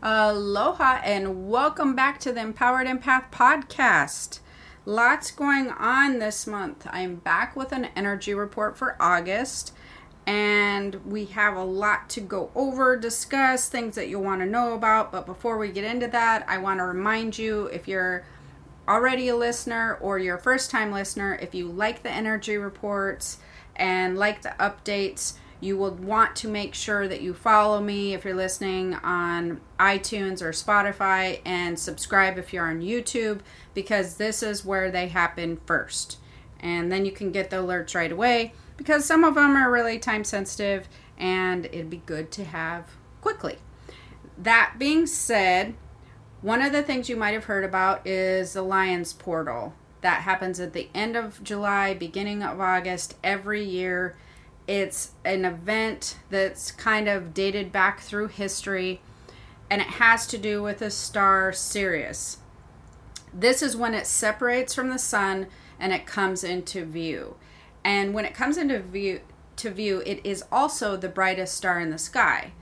Aloha and welcome back to the Empowered Empath podcast. Lots going on this month. I'm back with an energy report for August, and we have a lot to go over, discuss, things that you'll want to know about. But before we get into that, I want to remind you if you're already a listener or you're a first time listener, if you like the energy reports and like the updates, you will want to make sure that you follow me if you're listening on iTunes or Spotify and subscribe if you're on YouTube because this is where they happen first. And then you can get the alerts right away because some of them are really time sensitive and it'd be good to have quickly. That being said, one of the things you might have heard about is the Lions Portal. That happens at the end of July, beginning of August every year it's an event that's kind of dated back through history and it has to do with the star Sirius. This is when it separates from the sun and it comes into view. And when it comes into view to view, it is also the brightest star in the sky.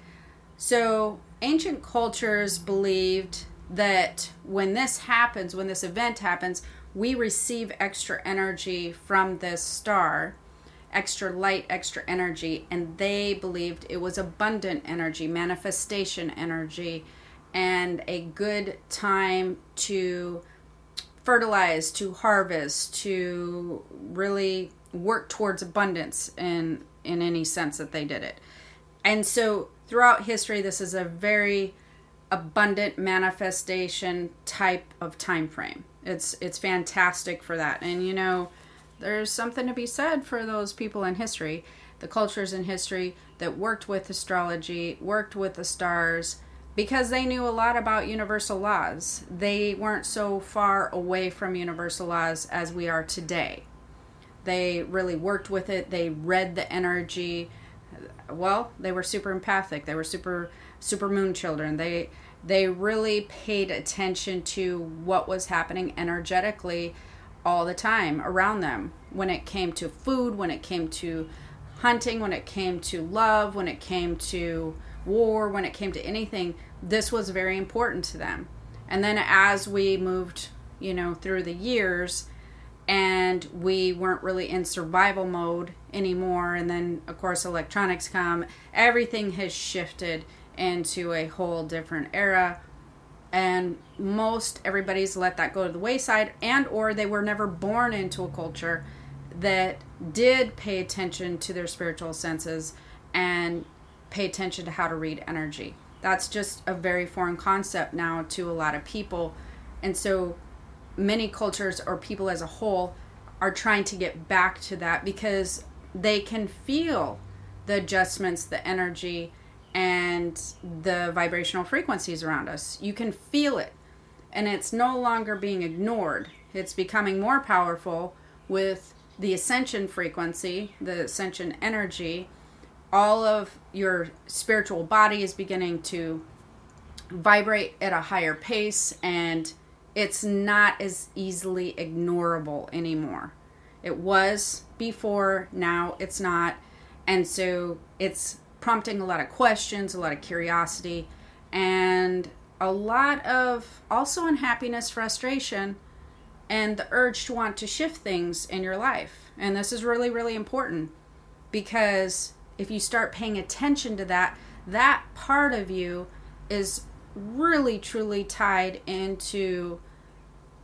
So, ancient cultures believed that when this happens, when this event happens, we receive extra energy from this star extra light, extra energy, and they believed it was abundant energy, manifestation energy, and a good time to fertilize, to harvest, to really work towards abundance in in any sense that they did it. And so throughout history this is a very abundant manifestation type of time frame. It's it's fantastic for that. And you know, there's something to be said for those people in history, the cultures in history that worked with astrology, worked with the stars, because they knew a lot about universal laws. They weren't so far away from universal laws as we are today. They really worked with it, they read the energy. Well, they were super empathic. They were super super moon children. They they really paid attention to what was happening energetically all the time around them when it came to food, when it came to hunting, when it came to love, when it came to war, when it came to anything. This was very important to them. And then as we moved, you know, through the years and we weren't really in survival mode anymore, and then of course electronics come, everything has shifted into a whole different era and most everybody's let that go to the wayside and or they were never born into a culture that did pay attention to their spiritual senses and pay attention to how to read energy. That's just a very foreign concept now to a lot of people and so many cultures or people as a whole are trying to get back to that because they can feel the adjustments the energy and the vibrational frequencies around us. You can feel it, and it's no longer being ignored. It's becoming more powerful with the ascension frequency, the ascension energy. All of your spiritual body is beginning to vibrate at a higher pace, and it's not as easily ignorable anymore. It was before, now it's not. And so it's prompting a lot of questions, a lot of curiosity, and a lot of also unhappiness, frustration, and the urge to want to shift things in your life. And this is really, really important because if you start paying attention to that, that part of you is really, truly tied into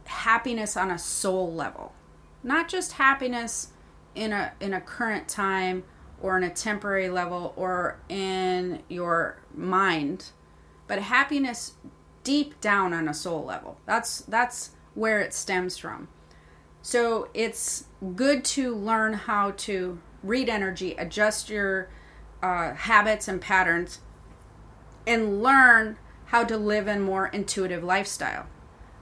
happiness on a soul level. Not just happiness in a in a current time or in a temporary level or in your mind. But happiness deep down on a soul level. That's that's where it stems from. So it's good to learn how to read energy adjust your uh, habits and patterns and learn how to live a more intuitive lifestyle.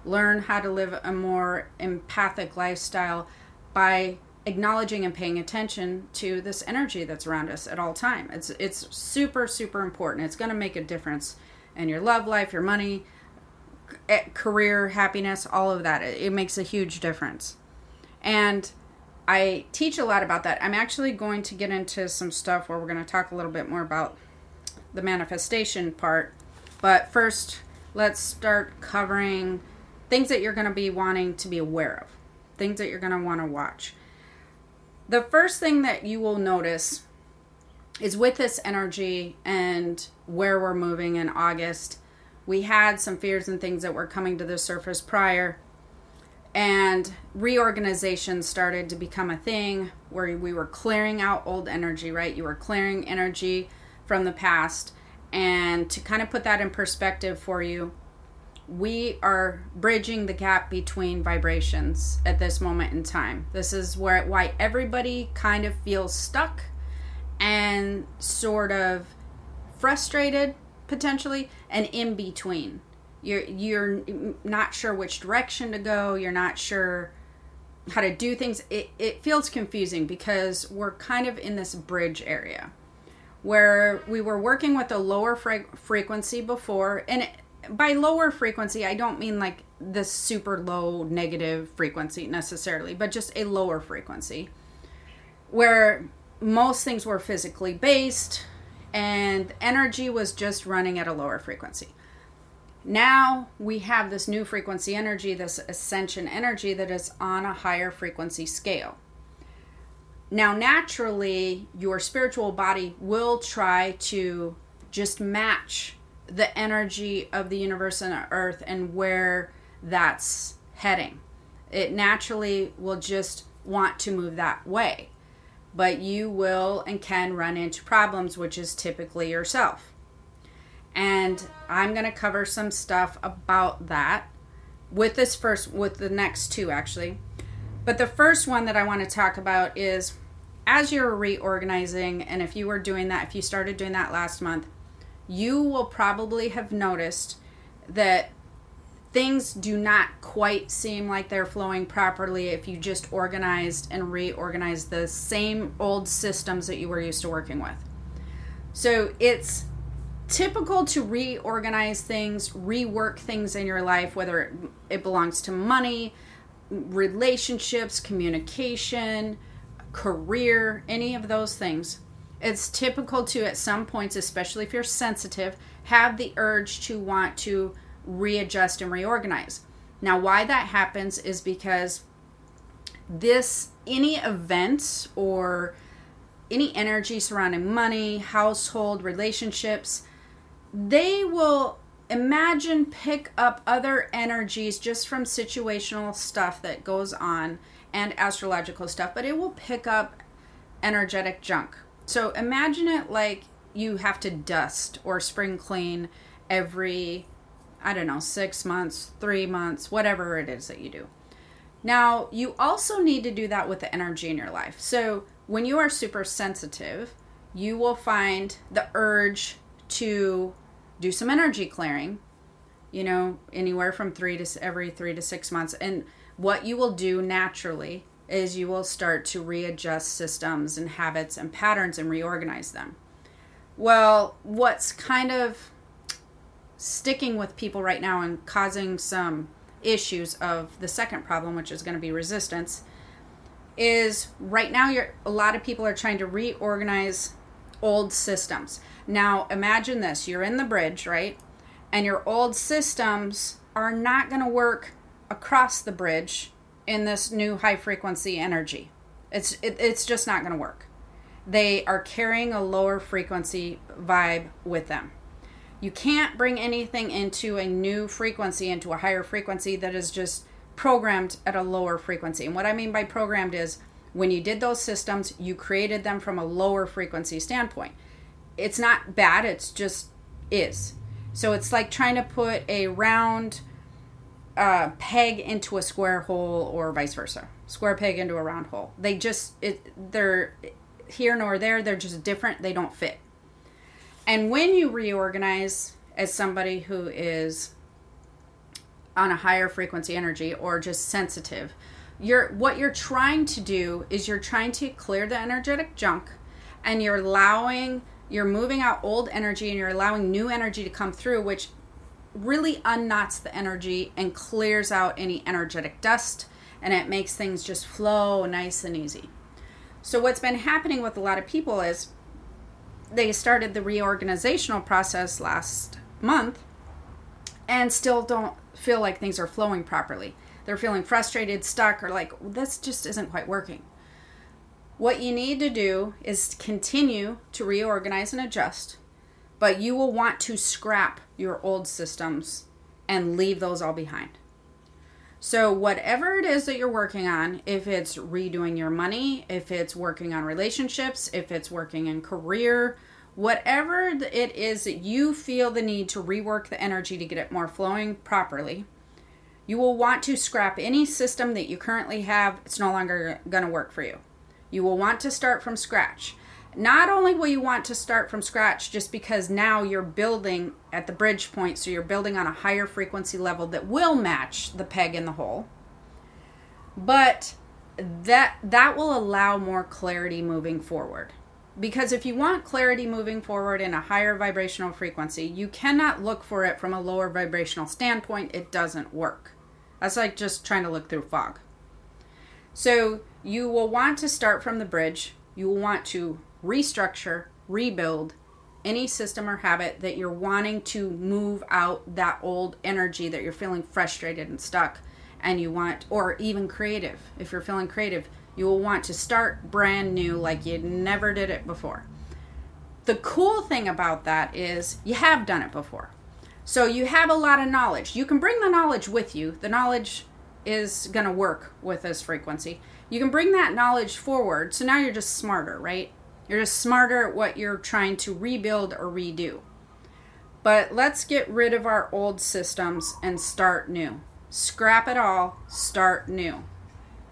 Learn how to live a more empathic lifestyle by acknowledging and paying attention to this energy that's around us at all time. It's it's super super important. It's going to make a difference in your love life, your money, eh, career, happiness, all of that. It, it makes a huge difference. And I teach a lot about that. I'm actually going to get into some stuff where we're going to talk a little bit more about the manifestation part But first, let's start covering things that you're going to be wanting to be aware of, things that you're going to want to watch. The first thing that you will notice is with this energy and where we're moving in August, we had some fears and things that were coming to the surface prior. And reorganization started to become a thing where we were clearing out old energy, right? You were clearing energy from the past. And to kind of put that in perspective for you, we are bridging the gap between vibrations at this moment in time. This is where why everybody kind of feels stuck and sort of frustrated potentially and in between. You're you're not sure which direction to go, you're not sure how to do things. It it feels confusing because we're kind of in this bridge area where we were working with a lower fre- frequency before and it, by lower frequency I don't mean like the super low negative frequency necessarily, but just a lower frequency where most things were physically based and energy was just running at a lower frequency. Now we have this new frequency energy, this ascension energy that is on a higher frequency scale. Now, naturally, your spiritual body will try to just match the energy of the universe and earth and where that's heading. It naturally will just want to move that way but you will and can run into problems, which is typically yourself. And I'm going to cover some stuff about that with this first, with the next two actually. But the first one that I want to talk about is as you're reorganizing, and if you were doing that, if you started doing that last month, you will probably have noticed that things do not quite seem like they're flowing properly if you just organized and reorganized the same old systems that you were used to working with. So it's typical to reorganize things, rework things in your life, whether it belongs to money, relationships, communication, career, any of those things. It's typical to, at some points, especially if you're sensitive, have the urge to want to readjust and reorganize. Now, why that happens is because this, any event or any energy surrounding money, household, relationships, they will imagine pick up other energies just from situational stuff that goes on and astrological stuff, but it will pick up energetic junk. So imagine it like you have to dust or spring clean every I don't know, six months, three months, whatever it is that you do. Now, you also need to do that with the energy in your life. So, when you are super sensitive, you will find the urge to do some energy clearing, you know, anywhere from three to every three to six months. And what you will do naturally is you will start to readjust systems and habits and patterns and reorganize them. Well, what's kind of sticking with people right now and causing some issues of the second problem, which is going to be resistance, is right now you're a lot of people are trying to reorganize old systems. Now imagine this: you're in the bridge, right? And your old systems are not going to work across the bridge in this new high frequency energy. It's it, it's just not going to work. They are carrying a lower frequency vibe with them. You can't bring anything into a new frequency, into a higher frequency that is just programmed at a lower frequency. And what I mean by programmed is when you did those systems, you created them from a lower frequency standpoint. It's not bad, it's just is. So it's like trying to put a round uh, peg into a square hole or vice versa. Square peg into a round hole. They just, it, they're here nor there, they're just different, they don't fit. And when you reorganize as somebody who is on a higher frequency energy or just sensitive, you're what you're trying to do is you're trying to clear the energetic junk and you're allowing you're moving out old energy and you're allowing new energy to come through which really unknots the energy and clears out any energetic dust and it makes things just flow nice and easy. So what's been happening with a lot of people is they started the reorganizational process last month and still don't feel like things are flowing properly. They're feeling frustrated, stuck, or like, this just isn't quite working. What you need to do is continue to reorganize and adjust, but you will want to scrap your old systems and leave those all behind. So, whatever it is that you're working on, if it's redoing your money, if it's working on relationships, if it's working in career, whatever it is that you feel the need to rework the energy to get it more flowing properly, you will want to scrap any system that you currently have. It's no longer going to work for you. You will want to start from scratch. Not only will you want to start from scratch just because now you're building at the bridge point, so you're building on a higher frequency level that will match the peg in the hole, but that that will allow more clarity moving forward. Because if you want clarity moving forward in a higher vibrational frequency, you cannot look for it from a lower vibrational standpoint. It doesn't work. That's like just trying to look through fog. So you will want to start from the bridge. You will want to restructure, rebuild any system or habit that you're wanting to move out that old energy that you're feeling frustrated and stuck and you want or even creative. If you're feeling creative you will want to start brand new like you never did it before. The cool thing about that is you have done it before. So you have a lot of knowledge. You can bring the knowledge with you. The knowledge is going to work with this frequency. You can bring that knowledge forward. So now you're just smarter right you're just smarter at what you're trying to rebuild or redo. But let's get rid of our old systems and start new. Scrap it all, start new.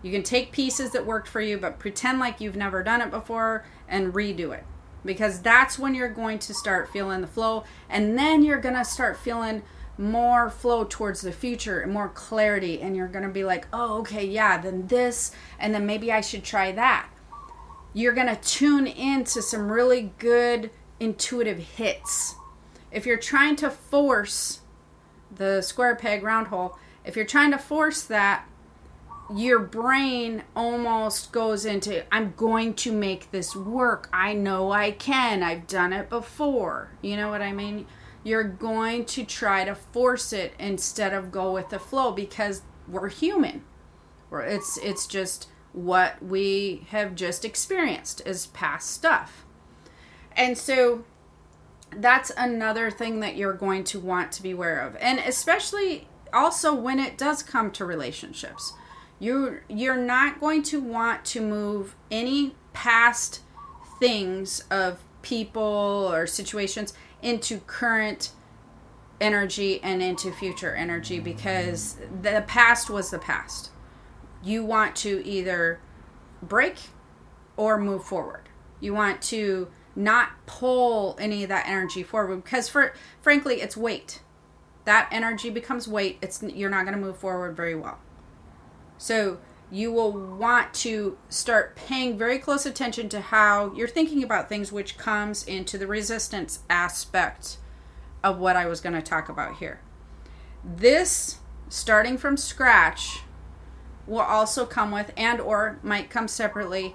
You can take pieces that worked for you, but pretend like you've never done it before and redo it. Because that's when you're going to start feeling the flow, and then you're going to start feeling more flow towards the future and more clarity. And you're going to be like, oh, okay, yeah, then this, and then maybe I should try that you're going to tune into some really good intuitive hits. If you're trying to force the square peg round hole, if you're trying to force that, your brain almost goes into I'm going to make this work. I know I can. I've done it before. You know what I mean? You're going to try to force it instead of go with the flow because we're human. It's it's just what we have just experienced as past stuff. And so that's another thing that you're going to want to be aware of. And especially also when it does come to relationships. You you're not going to want to move any past things of people or situations into current energy and into future energy because the past was the past you want to either break or move forward. You want to not pull any of that energy forward because for frankly it's weight. That energy becomes weight. It's you're not going to move forward very well. So you will want to start paying very close attention to how you're thinking about things which comes into the resistance aspect of what I was going to talk about here. This starting from scratch will also come with and or might come separately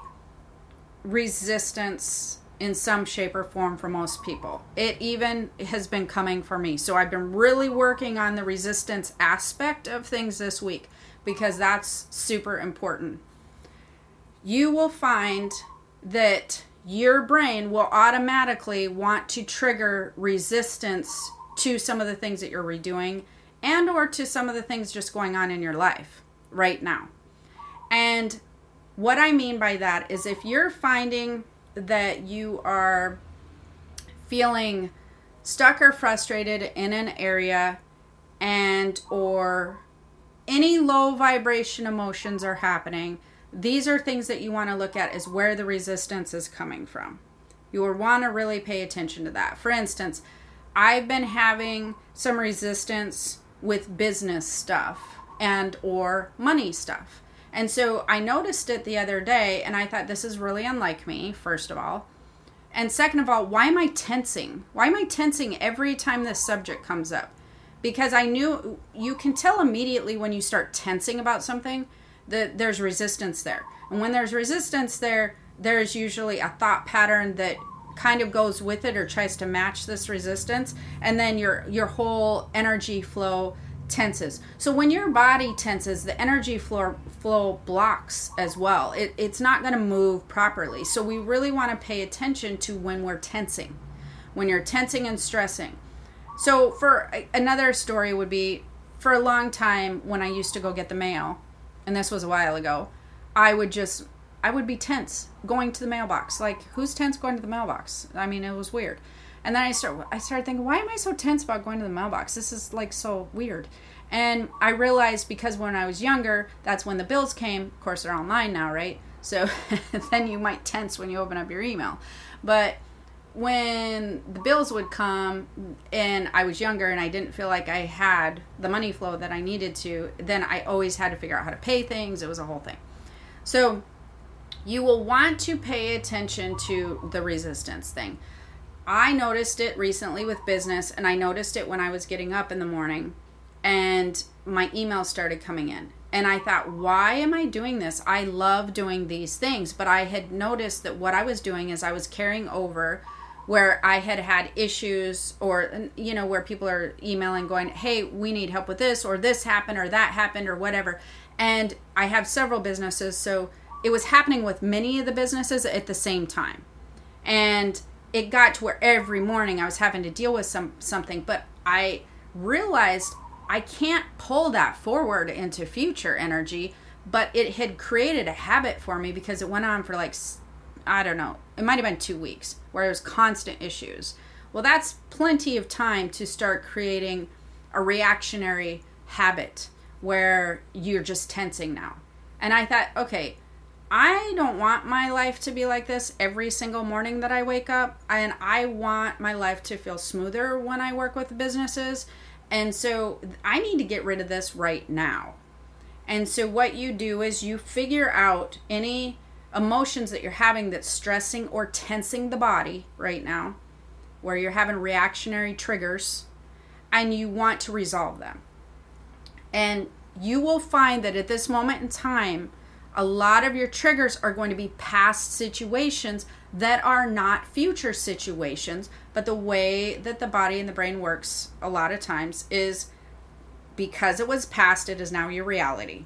resistance in some shape or form for most people. It even has been coming for me. So I've been really working on the resistance aspect of things this week because that's super important. You will find that your brain will automatically want to trigger resistance to some of the things that you're redoing and or to some of the things just going on in your life right now. And what I mean by that is if you're finding that you are feeling stuck or frustrated in an area and or any low vibration emotions are happening, these are things that you want to look at is where the resistance is coming from. You will want to really pay attention to that. For instance, I've been having some resistance with business stuff and or money stuff. And so I noticed it the other day and I thought this is really unlike me, first of all. And second of all, why am I tensing? Why am I tensing every time this subject comes up? Because I knew you can tell immediately when you start tensing about something that there's resistance there. And when there's resistance there, there's usually a thought pattern that kind of goes with it or tries to match this resistance and then your your whole energy flow tenses so when your body tenses the energy flow flow blocks as well it, it's not going to move properly so we really want to pay attention to when we're tensing when you're tensing and stressing so for another story would be for a long time when i used to go get the mail and this was a while ago i would just I would be tense going to the mailbox. Like, who's tense going to the mailbox? I mean, it was weird. And then I start I started thinking, why am I so tense about going to the mailbox? This is like so weird. And I realized because when I was younger, that's when the bills came. Of course, they're online now, right? So then you might tense when you open up your email. But when the bills would come and I was younger and I didn't feel like I had the money flow that I needed to, then I always had to figure out how to pay things. It was a whole thing. So you will want to pay attention to the resistance thing. I noticed it recently with business, and I noticed it when I was getting up in the morning and my emails started coming in. And I thought, why am I doing this? I love doing these things. But I had noticed that what I was doing is I was carrying over where I had had issues or, you know, where people are emailing going, hey, we need help with this, or this happened, or that happened, or whatever. And I have several businesses. So it was happening with many of the businesses at the same time. And it got to where every morning I was having to deal with some something, but I realized I can't pull that forward into future energy, but it had created a habit for me because it went on for like I don't know, it might have been 2 weeks where it was constant issues. Well, that's plenty of time to start creating a reactionary habit where you're just tensing now. And I thought, okay, I don't want my life to be like this every single morning that I wake up. And I want my life to feel smoother when I work with businesses. And so I need to get rid of this right now. And so what you do is you figure out any emotions that you're having that's stressing or tensing the body right now, where you're having reactionary triggers, and you want to resolve them. And you will find that at this moment in time, a lot of your triggers are going to be past situations that are not future situations. But the way that the body and the brain works a lot of times is because it was past, it is now your reality.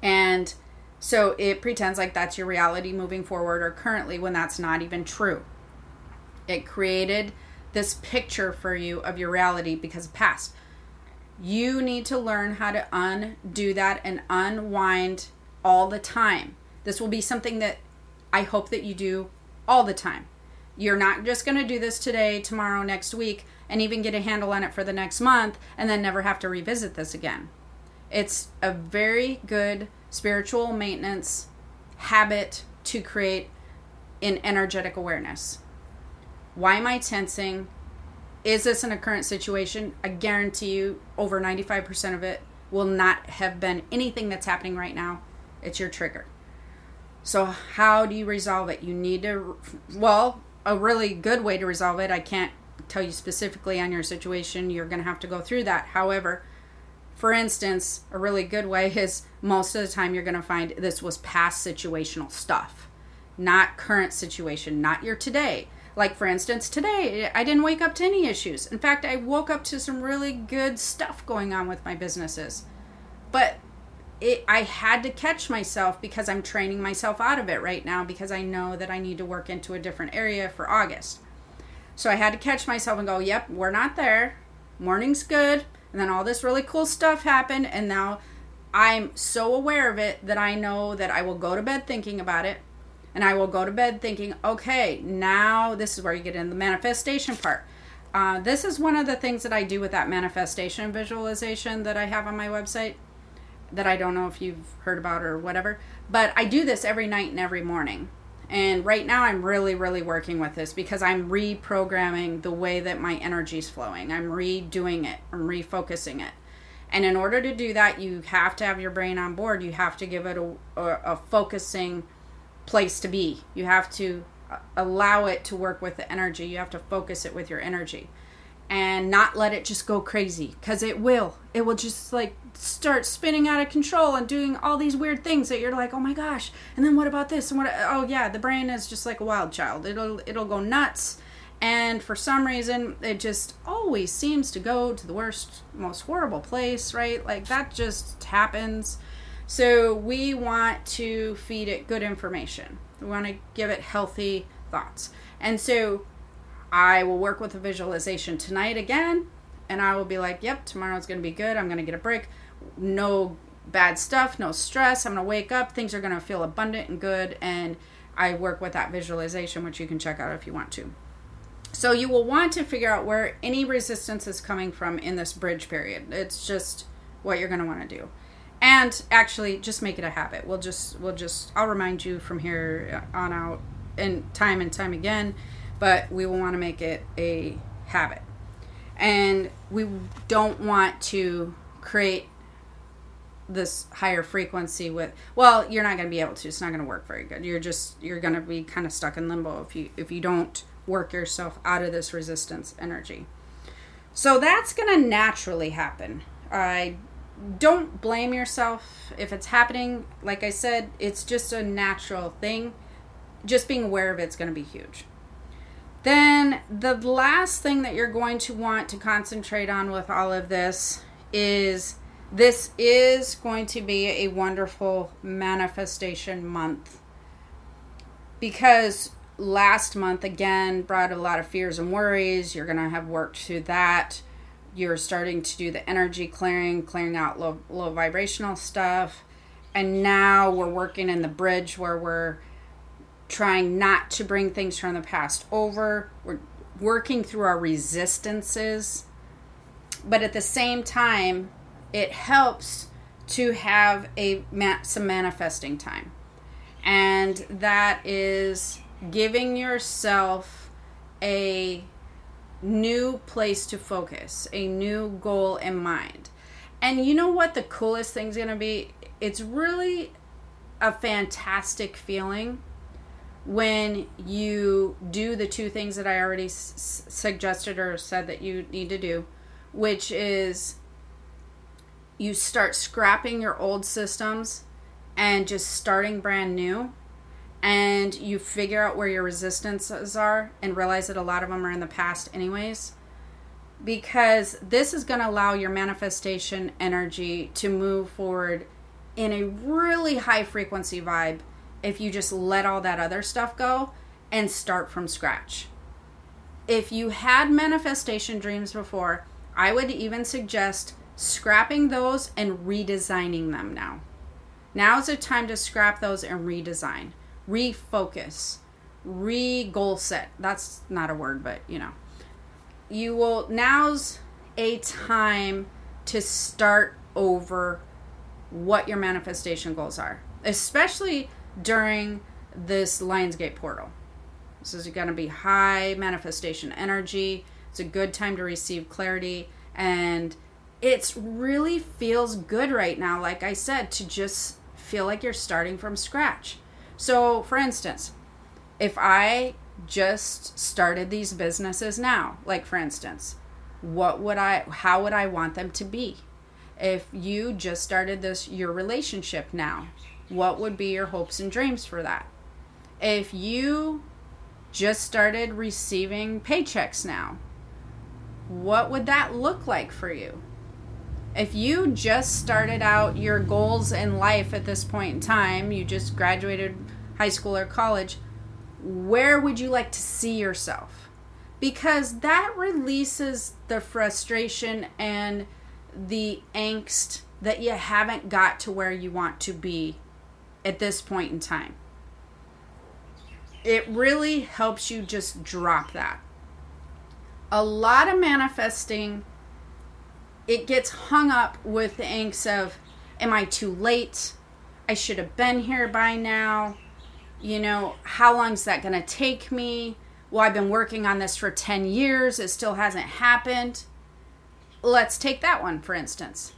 And so it pretends like that's your reality moving forward or currently when that's not even true. It created this picture for you of your reality because of past. You need to learn how to undo that and unwind all the time. This will be something that I hope that you do all the time. You're not just going to do this today, tomorrow, next week, and even get a handle on it for the next month and then never have to revisit this again. It's a very good spiritual maintenance habit to create in energetic awareness. Why am I tensing? Is this in a current situation? I guarantee you over 95% of it will not have been anything that's happening right now it's your trigger. So, how do you resolve it? You need to, well, a really good way to resolve it, I can't tell you specifically on your situation. You're going to have to go through that. However, for instance, a really good way is most of the time you're going to find this was past situational stuff, not current situation, not your today. Like, for instance, today I didn't wake up to any issues. In fact, I woke up to some really good stuff going on with my businesses. But it, I had to catch myself because I'm training myself out of it right now because I know that I need to work into a different area for August. So I had to catch myself and go, yep, we're not there. Morning's good. And then all this really cool stuff happened. And now I'm so aware of it that I know that I will go to bed thinking about it. And I will go to bed thinking, okay, now this is where you get in the manifestation part. Uh, this is one of the things that I do with that manifestation visualization that I have on my website that I don't know if you've heard about or whatever. But I do this every night and every morning. And right now I'm really, really working with this because I'm reprogramming the way that my energy is flowing. I'm redoing it, I'm refocusing it. And in order to do that, you have to have your brain on board. You have to give it a, a, a focusing place to be. You have to uh, allow it to work with the energy. You have to focus it with your energy. And not let it just go crazy because it will. It will just like start spinning out of control and doing all these weird things that you're like, oh my gosh. And then what about this? And what? Oh yeah, the brain is just like a wild child. It'll it'll go nuts. And for some reason, it just always seems to go to the worst, most horrible place, right? Like that just happens. So we want to feed it good information. We want to give it healthy thoughts. And so I will work with a visualization tonight again, and I will be like, yep, tomorrow's going to be good. I'm going to get a break. No bad stuff, no stress. I'm going to wake up. Things are going to feel abundant and good. And I work with that visualization, which you can check out if you want to. So you will want to figure out where any resistance is coming from in this bridge period. It's just what you're going to want to do. And actually just make it a habit. We'll just we'll just I'll remind you from here on out and time and time again but we will want to make it a habit. And we don't want to create this higher frequency with well you're not going to be able to it's not going to work very good. You're just you're going to be kind of stuck in limbo if you if you don't work yourself out of this resistance energy. So that's going to naturally happen. I don't blame yourself if it's happening. Like i said it's just a natural thing. Just being aware of it's going to be huge then the last thing that you're going to want to concentrate on with all of this is this is going to be a wonderful manifestation month. Because last month again brought a lot of fears and worries. You're going to have worked through that. You're starting to do the energy clearing clearing out low, low vibrational stuff. And now we're working in the bridge where we're trying not to bring things from the past over. We're working through our resistances. But at the same time, it helps to have a some manifesting time. And that is giving yourself a new place to focus, a new goal in mind. And you know what the coolest thing's going to be? It's really a fantastic feeling when you do the two things that I already s- suggested or said that you need to do, which is you start scrapping your old systems and just starting brand new and you figure out where your resistances are and realize that a lot of them are in the past anyways because this is going to allow your manifestation energy to move forward in a really high frequency vibe if you just let all that other stuff go and start from scratch. If you had manifestation dreams before, I would even suggest scrapping those and redesigning them now. Now is the time to scrap those and redesign, refocus, re goal set. That's not a word, but you know. You will, now's a time to start over what your manifestation goals are, especially during this Lion's Gate portal. This is going to be high manifestation energy. It's a good time to receive clarity and it really feels good right now like I said to just feel like you're starting from scratch. So, for instance, if I just started these businesses now, like for instance, what would I how would I want them to be? If you just started this your relationship now, what would be your hopes and dreams for that? If you just started receiving paychecks now, what would that look like for you? If you just started out your goals in life at this point in time, you just graduated high school or college, where would you like to see yourself? Because that releases the frustration and the angst that you haven't got to where you want to be at this point in time. It really helps you just drop that. A lot of manifesting, it gets hung up with the angst of, am I too late? I should have been here by now. You know, how long is that going to take me? Well, I've been working on this for 10 years. It still hasn't happened. Let's take that one, for instance.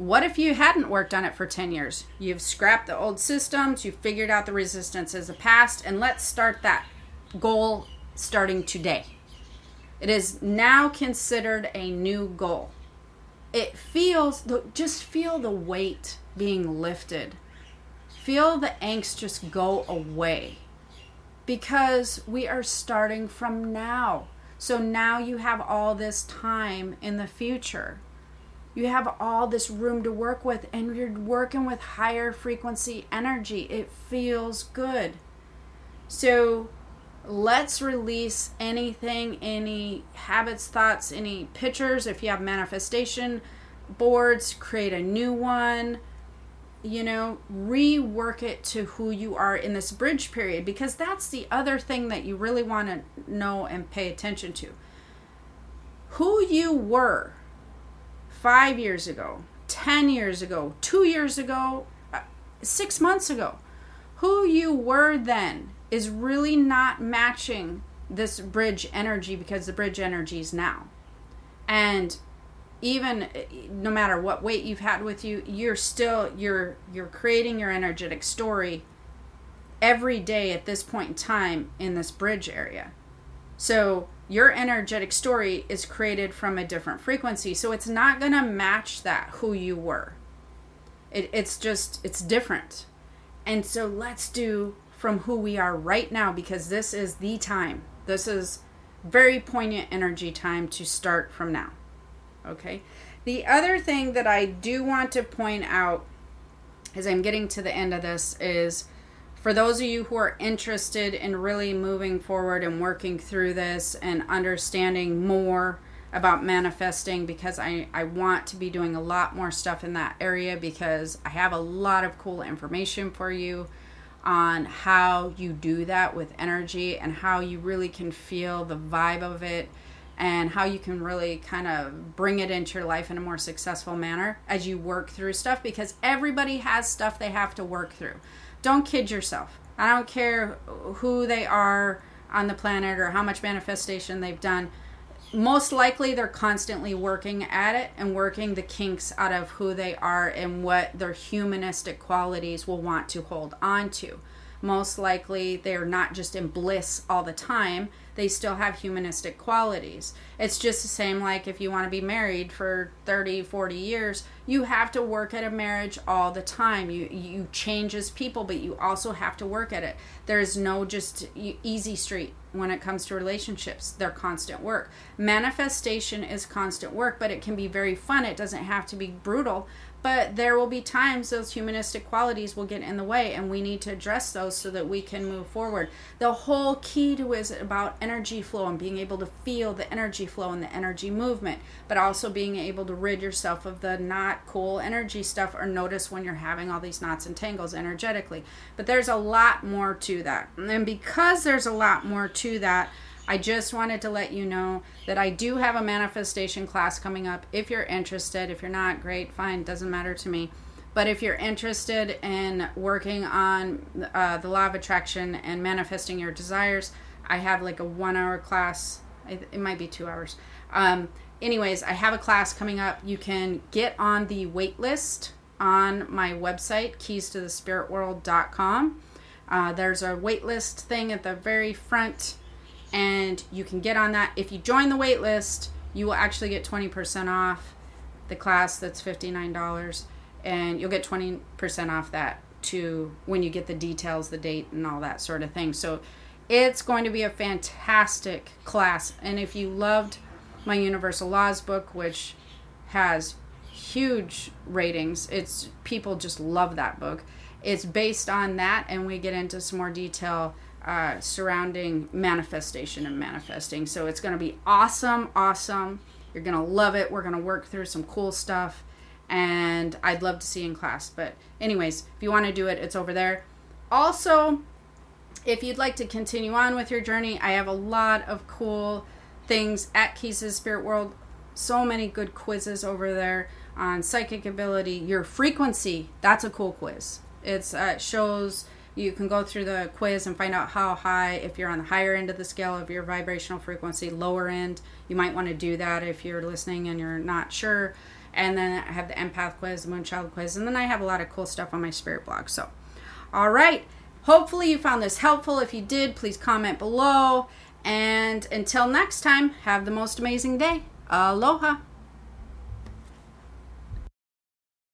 What if you hadn't worked on it for 10 years? You've scrapped the old systems, you've figured out the resistances of the past, and let's start that goal starting today. It is now considered a new goal. It feels, just feel the weight being lifted. Feel the angst just go away because we are starting from now. So now you have all this time in the future. You have all this room to work with, and you're working with higher frequency energy. It feels good. So let's release anything, any habits, thoughts, any pictures. If you have manifestation boards, create a new one. You know, rework it to who you are in this bridge period because that's the other thing that you really want to know and pay attention to. Who you were five years ago, 10 years ago, two years ago, uh, six months ago, who you were then is really not matching this bridge energy because the bridge energy is now. And even no matter what weight you've had with you, you're still you're you're creating your energetic story every day at this point in time in this bridge area. So your energetic story is created from a different frequency. So it's not going to match that who you were. It, it's just, it's different. And so let's do from who we are right now because this is the time. This is very poignant energy time to start from now. Okay. The other thing that I do want to point out as I'm getting to the end of this is for those of you who are interested in really moving forward and working through this and understanding more about manifesting because I, I want to be doing a lot more stuff in that area because I have a lot of cool information for you on how you do that with energy and how you really can feel the vibe of it and how you can really kind of bring it into your life in a more successful manner as you work through stuff because everybody has stuff they have to work through. Don't kid yourself. I don't care who they are on the planet or how much manifestation they've done most likely they're constantly working at it and working the kinks out of who they are and what their humanistic qualities will want to hold on to. Most likely they're not just in bliss all the time, they still have humanistic qualities. It's just the same like if you want to be married for 30, 40 years, you have to work at a marriage all the time. You you change as people, but you also have to work at it. There's no just easy street when it comes to relationships. They're constant work. Manifestation is constant work, but it can be very fun. It doesn't have to be brutal, but there will be times those humanistic qualities will get in the way, and we need to address those so that we can move forward. The whole key to is about energy flow and being able to feel the energy flow and the energy movement, but also being able to rid yourself of the not cool energy stuff or notice when you're having all these knots and tangles energetically. But there's a lot more to that. And because there's a lot more to that, I just wanted to let you know that I do have a manifestation class coming up. If you're interested, if you're not, great, fine, doesn't matter to me. But if you're interested in working on uh, the law of attraction and manifesting your desires, I have like a one hour class. It might be two hours. Um, anyways, I have a class coming up. You can get on the wait list on my website, keys to the spirit world.com. Uh, there's a wait list thing at the very front and you can get on that. If you join the wait list, you will actually get 20% off the class that's $59 and you'll get 20% off that to when you get the details, the date and all that sort of thing. So it's going to be a fantastic class and if you loved my Universal Laws book which has huge ratings, it's people just love that book. It's based on that and we get into some more detail uh, surrounding manifestation and manifesting. So it's going to be awesome, awesome. You're going to love it. We're going to work through some cool stuff, and I'd love to see in class. But, anyways, if you want to do it, it's over there. Also, if you'd like to continue on with your journey, I have a lot of cool things at Keys Spirit World. So many good quizzes over there on psychic ability, your frequency. That's a cool quiz. It's uh, shows you can go through the quiz and find out how high, if you're on the higher end of the scale of your vibrational frequency, lower end. You might want to do that if you're listening and you're not sure. And then I have the empath quiz, the moonchild quiz, and then I have a lot of cool stuff on my spirit blog. So, all right. Hopefully, you found this helpful. If you did, please comment below. And until next time, have the most amazing day. Aloha.